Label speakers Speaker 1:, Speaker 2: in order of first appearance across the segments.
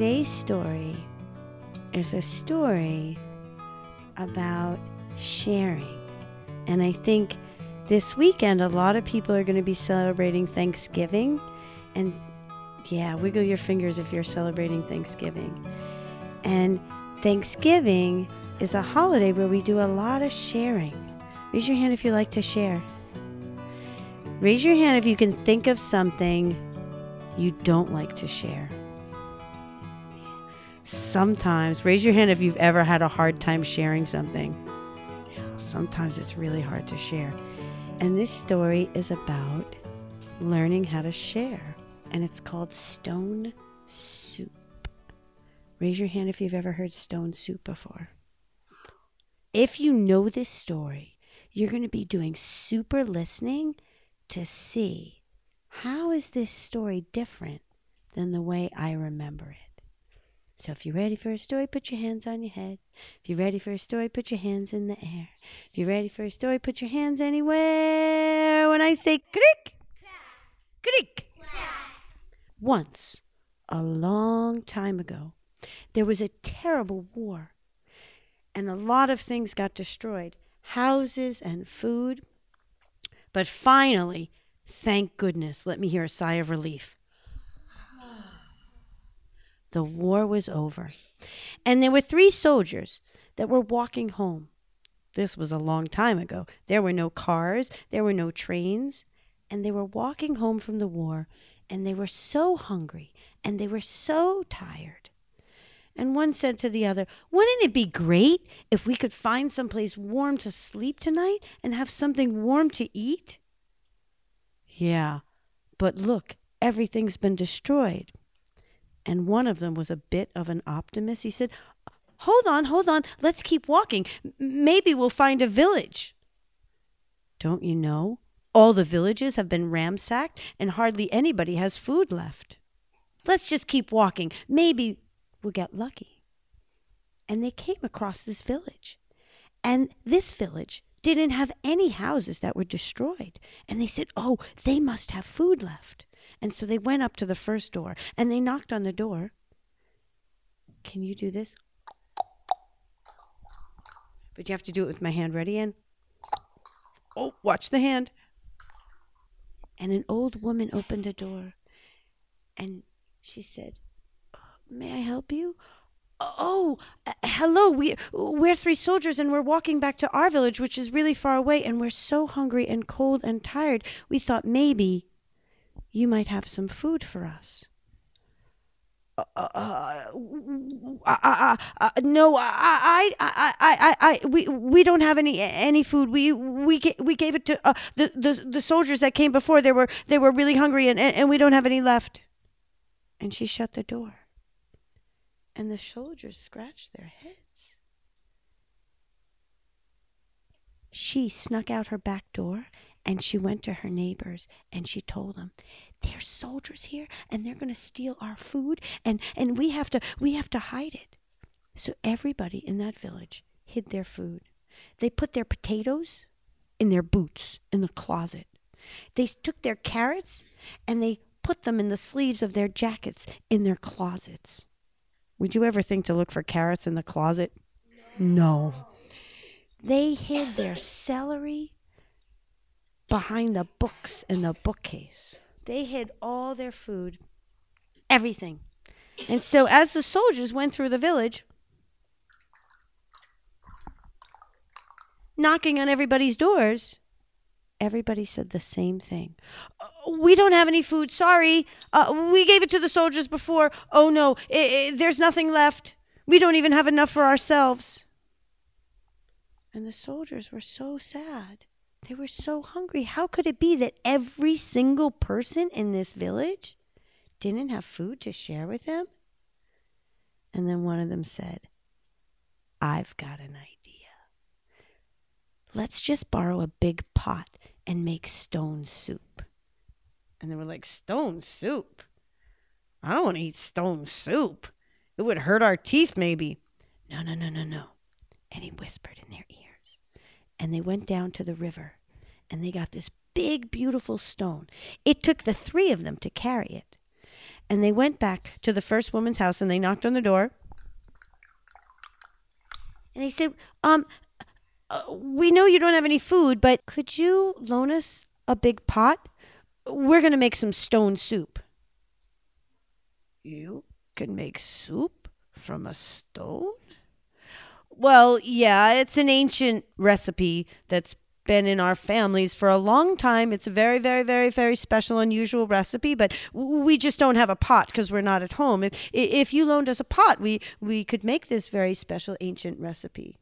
Speaker 1: today's story is a story about sharing. And I think this weekend, a lot of people are going to be celebrating Thanksgiving. And yeah, wiggle your fingers if you're celebrating Thanksgiving. And Thanksgiving is a holiday where we do a lot of sharing. Raise your hand if you like to share. Raise your hand if you can think of something you don't like to share. Sometimes, raise your hand if you've ever had a hard time sharing something. Sometimes it's really hard to share. And this story is about learning how to share, and it's called Stone Soup. Raise your hand if you've ever heard Stone Soup before. If you know this story, you're going to be doing super listening to see how is this story different than the way I remember it. So if you're ready for a story, put your hands on your head. If you're ready for a story, put your hands in the air. If you're ready for a story, put your hands anywhere. When I say crick, crick. Once, a long time ago, there was a terrible war, and a lot of things got destroyed houses and food. But finally, thank goodness, let me hear a sigh of relief. The war was over. And there were three soldiers that were walking home. This was a long time ago. There were no cars, there were no trains, and they were walking home from the war, and they were so hungry and they were so tired. And one said to the other, Wouldn't it be great if we could find some place warm to sleep tonight and have something warm to eat? Yeah, but look, everything's been destroyed. And one of them was a bit of an optimist. He said, Hold on, hold on. Let's keep walking. Maybe we'll find a village. Don't you know? All the villages have been ransacked and hardly anybody has food left. Let's just keep walking. Maybe we'll get lucky. And they came across this village. And this village didn't have any houses that were destroyed. And they said, Oh, they must have food left. And so they went up to the first door and they knocked on the door. Can you do this? But you have to do it with my hand ready and Oh, watch the hand. And an old woman opened the door and she said, May I help you? Oh, hello. We we're three soldiers and we're walking back to our village which is really far away and we're so hungry and cold and tired. We thought maybe you might have some food for us. Uh, uh, uh, uh, uh, uh, no, I, I, I, I, I, we, we don't have any any food. We we ga- we gave it to uh, the, the the soldiers that came before. They were they were really hungry, and, and, and we don't have any left. And she shut the door. And the soldiers scratched their heads. She snuck out her back door and she went to her neighbors and she told them there's soldiers here and they're going to steal our food and and we have to we have to hide it. So everybody in that village hid their food. They put their potatoes in their boots in the closet. They took their carrots and they put them in the sleeves of their jackets in their closets. Would you ever think to look for carrots in the closet? No. They hid their celery behind the books in the bookcase. They hid all their food, everything. And so, as the soldiers went through the village, knocking on everybody's doors, everybody said the same thing. "Uh, We don't have any food. Sorry. Uh, we gave it to the soldiers before. Oh, no. There's nothing left. We don't even have enough for ourselves. And the soldiers were so sad. They were so hungry. How could it be that every single person in this village didn't have food to share with them? And then one of them said, I've got an idea. Let's just borrow a big pot and make stone soup. And they were like, Stone soup? I don't want to eat stone soup. It would hurt our teeth, maybe. No, no, no, no, no. And he whispered in their ears and they went down to the river and they got this big, beautiful stone. It took the three of them to carry it. And they went back to the first woman's house and they knocked on the door. And they said, um, uh, we know you don't have any food, but could you loan us a big pot? We're going to make some stone soup. You can make soup from a stone? Well, yeah, it's an ancient recipe that's been in our families for a long time. It's a very, very, very, very special, unusual recipe, but we just don't have a pot because we're not at home. If, if you loaned us a pot, we, we could make this very special ancient recipe.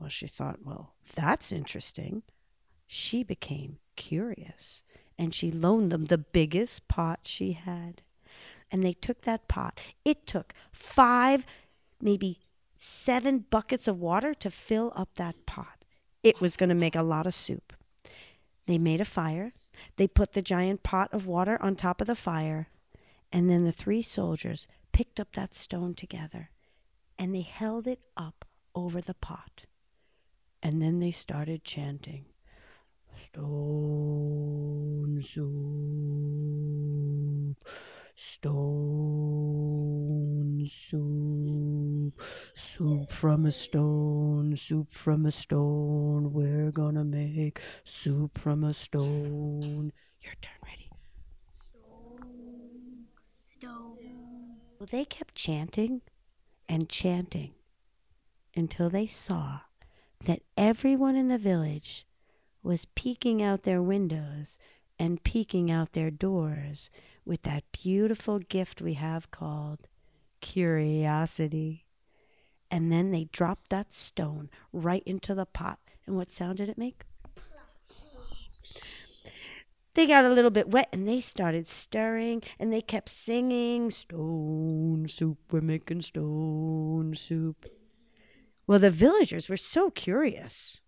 Speaker 1: Well, she thought, well, that's interesting. She became curious and she loaned them the biggest pot she had. And they took that pot. It took five, maybe seven buckets of water to fill up that pot. It was going to make a lot of soup. They made a fire. They put the giant pot of water on top of the fire. And then the three soldiers picked up that stone together and they held it up over the pot. And then they started chanting, Stone soup, stone soup, soup from a stone, soup from a stone. We're gonna make soup from a stone. Your turn, ready? Stone, stone. Well, they kept chanting and chanting until they saw that everyone in the village was peeking out their windows and peeking out their doors with that beautiful gift we have called curiosity. And then they dropped that stone right into the pot. And what sound did it make? They got a little bit wet and they started stirring and they kept singing, Stone soup, we're making stone soup. Well, the villagers were so curious,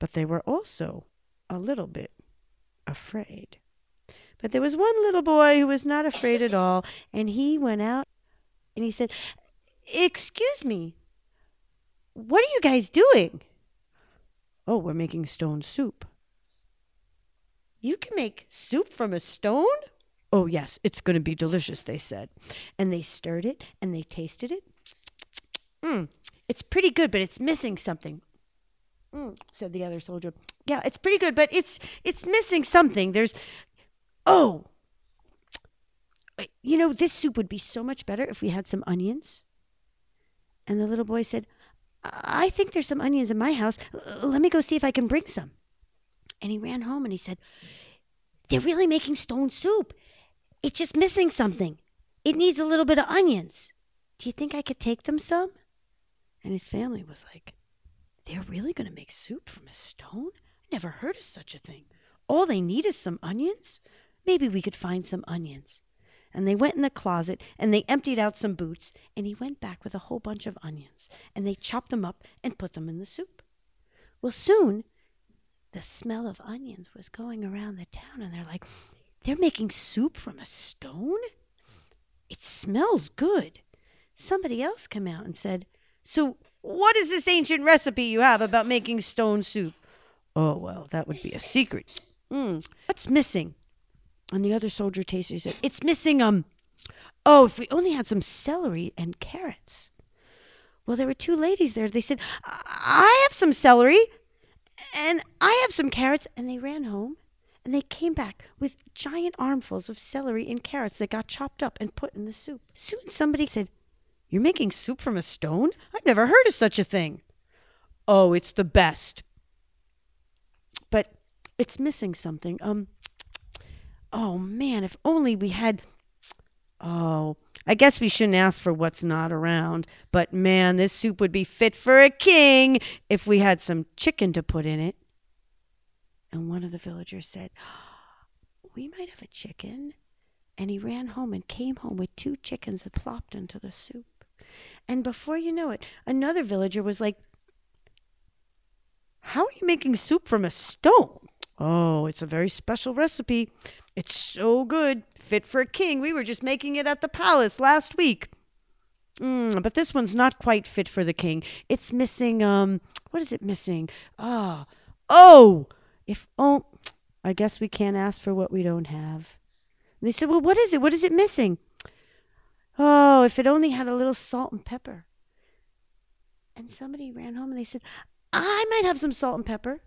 Speaker 1: but they were also a little bit afraid. But there was one little boy who was not afraid at all, and he went out and he said, Excuse me, what are you guys doing? Oh, we're making stone soup. You can make soup from a stone? Oh, yes, it's going to be delicious, they said. And they stirred it and they tasted it. Mmm, it's pretty good, but it's missing something. Mm, said the other soldier. Yeah, it's pretty good, but it's it's missing something. There's oh, you know, this soup would be so much better if we had some onions. And the little boy said, I think there's some onions in my house. Let me go see if I can bring some. And he ran home and he said, They're really making stone soup. It's just missing something. It needs a little bit of onions. Do you think I could take them some? And his family was like, They're really going to make soup from a stone? I never heard of such a thing. All they need is some onions? Maybe we could find some onions. And they went in the closet and they emptied out some boots, and he went back with a whole bunch of onions, and they chopped them up and put them in the soup. Well, soon the smell of onions was going around the town, and they're like, They're making soup from a stone? It smells good. Somebody else came out and said, so, what is this ancient recipe you have about making stone soup? Oh, well, that would be a secret. Mm, what's missing? And the other soldier tasted. He said, "It's missing um. Oh, if we only had some celery and carrots." Well, there were two ladies there. They said, "I have some celery, and I have some carrots," and they ran home. And they came back with giant armfuls of celery and carrots that got chopped up and put in the soup. Soon somebody said, you're making soup from a stone? I've never heard of such a thing. Oh, it's the best. But it's missing something. Um Oh man, if only we had Oh, I guess we shouldn't ask for what's not around, but man, this soup would be fit for a king if we had some chicken to put in it. And one of the villagers said, We might have a chicken. And he ran home and came home with two chickens that plopped into the soup. And before you know it, another villager was like, How are you making soup from a stone? Oh, it's a very special recipe. It's so good, fit for a king. We were just making it at the palace last week. Mm, but this one's not quite fit for the king. It's missing, um, what is it missing? Ah, oh, oh, if, oh, I guess we can't ask for what we don't have. they said, Well, what is it? What is it missing? Oh, if it only had a little salt and pepper. And somebody ran home and they said, I might have some salt and pepper.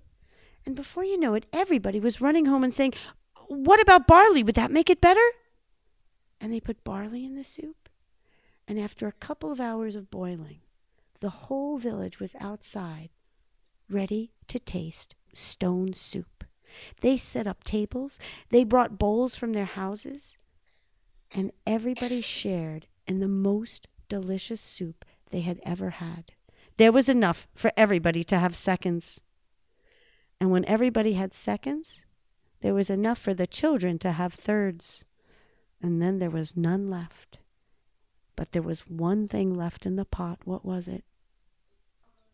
Speaker 1: And before you know it, everybody was running home and saying, What about barley? Would that make it better? And they put barley in the soup. And after a couple of hours of boiling, the whole village was outside, ready to taste stone soup. They set up tables, they brought bowls from their houses, and everybody shared in the most delicious soup they had ever had. There was enough for everybody to have seconds. And when everybody had seconds, there was enough for the children to have thirds. And then there was none left. But there was one thing left in the pot. What was it?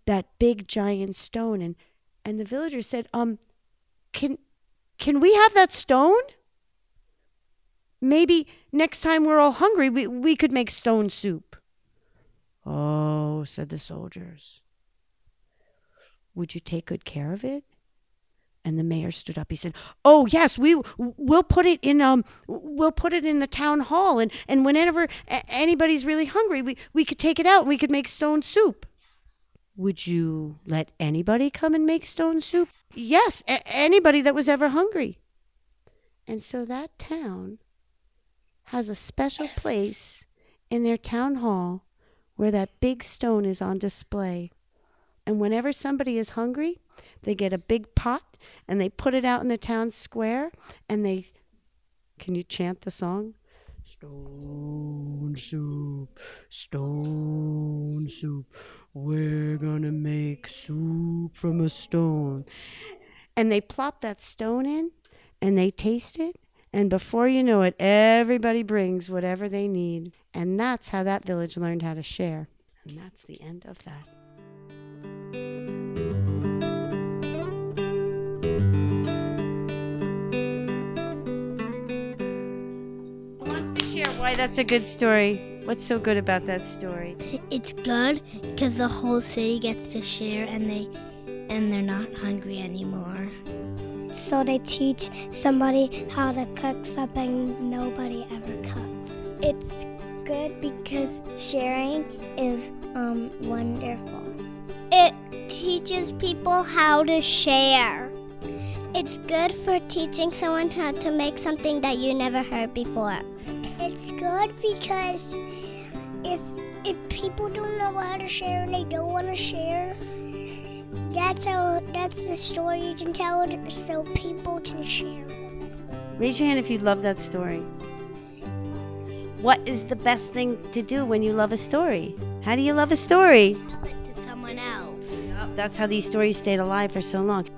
Speaker 1: That big giant stone. And, and the villagers said, Um, can, can we have that stone? Maybe next time we're all hungry, we, we could make stone soup. Oh, said the soldiers. Would you take good care of it? And the mayor stood up. He said, "Oh yes, we we'll put it in um we'll put it in the town hall, and and whenever a- anybody's really hungry, we we could take it out and we could make stone soup." Would you let anybody come and make stone soup? Yes, a- anybody that was ever hungry. And so that town has a special place in their town hall where that big stone is on display. And whenever somebody is hungry, they get a big pot and they put it out in the town square and they can you chant the song? Stone soup, stone soup. We're gonna make soup from a stone. And they plop that stone in and they taste it. And before you know it, everybody brings whatever they need. And that's how that village learned how to share. And that's the end of that. Why that's a good story? What's so good about that story?
Speaker 2: It's good because the whole city gets to share and they and they're not hungry anymore.
Speaker 3: So they teach somebody how to cook something nobody ever cooked. It's good because sharing is um, wonderful. It teaches people how to share. It's good for teaching someone how to make something that you never heard before. It's good because if if people don't know how to share and they don't want to share, that's how that's the story you can tell it so people can share.
Speaker 1: Raise your hand if you love that story. What is the best thing to do when you love a story? How do you love a story?
Speaker 2: Tell it to someone else.
Speaker 1: That's how these stories stayed alive for so long.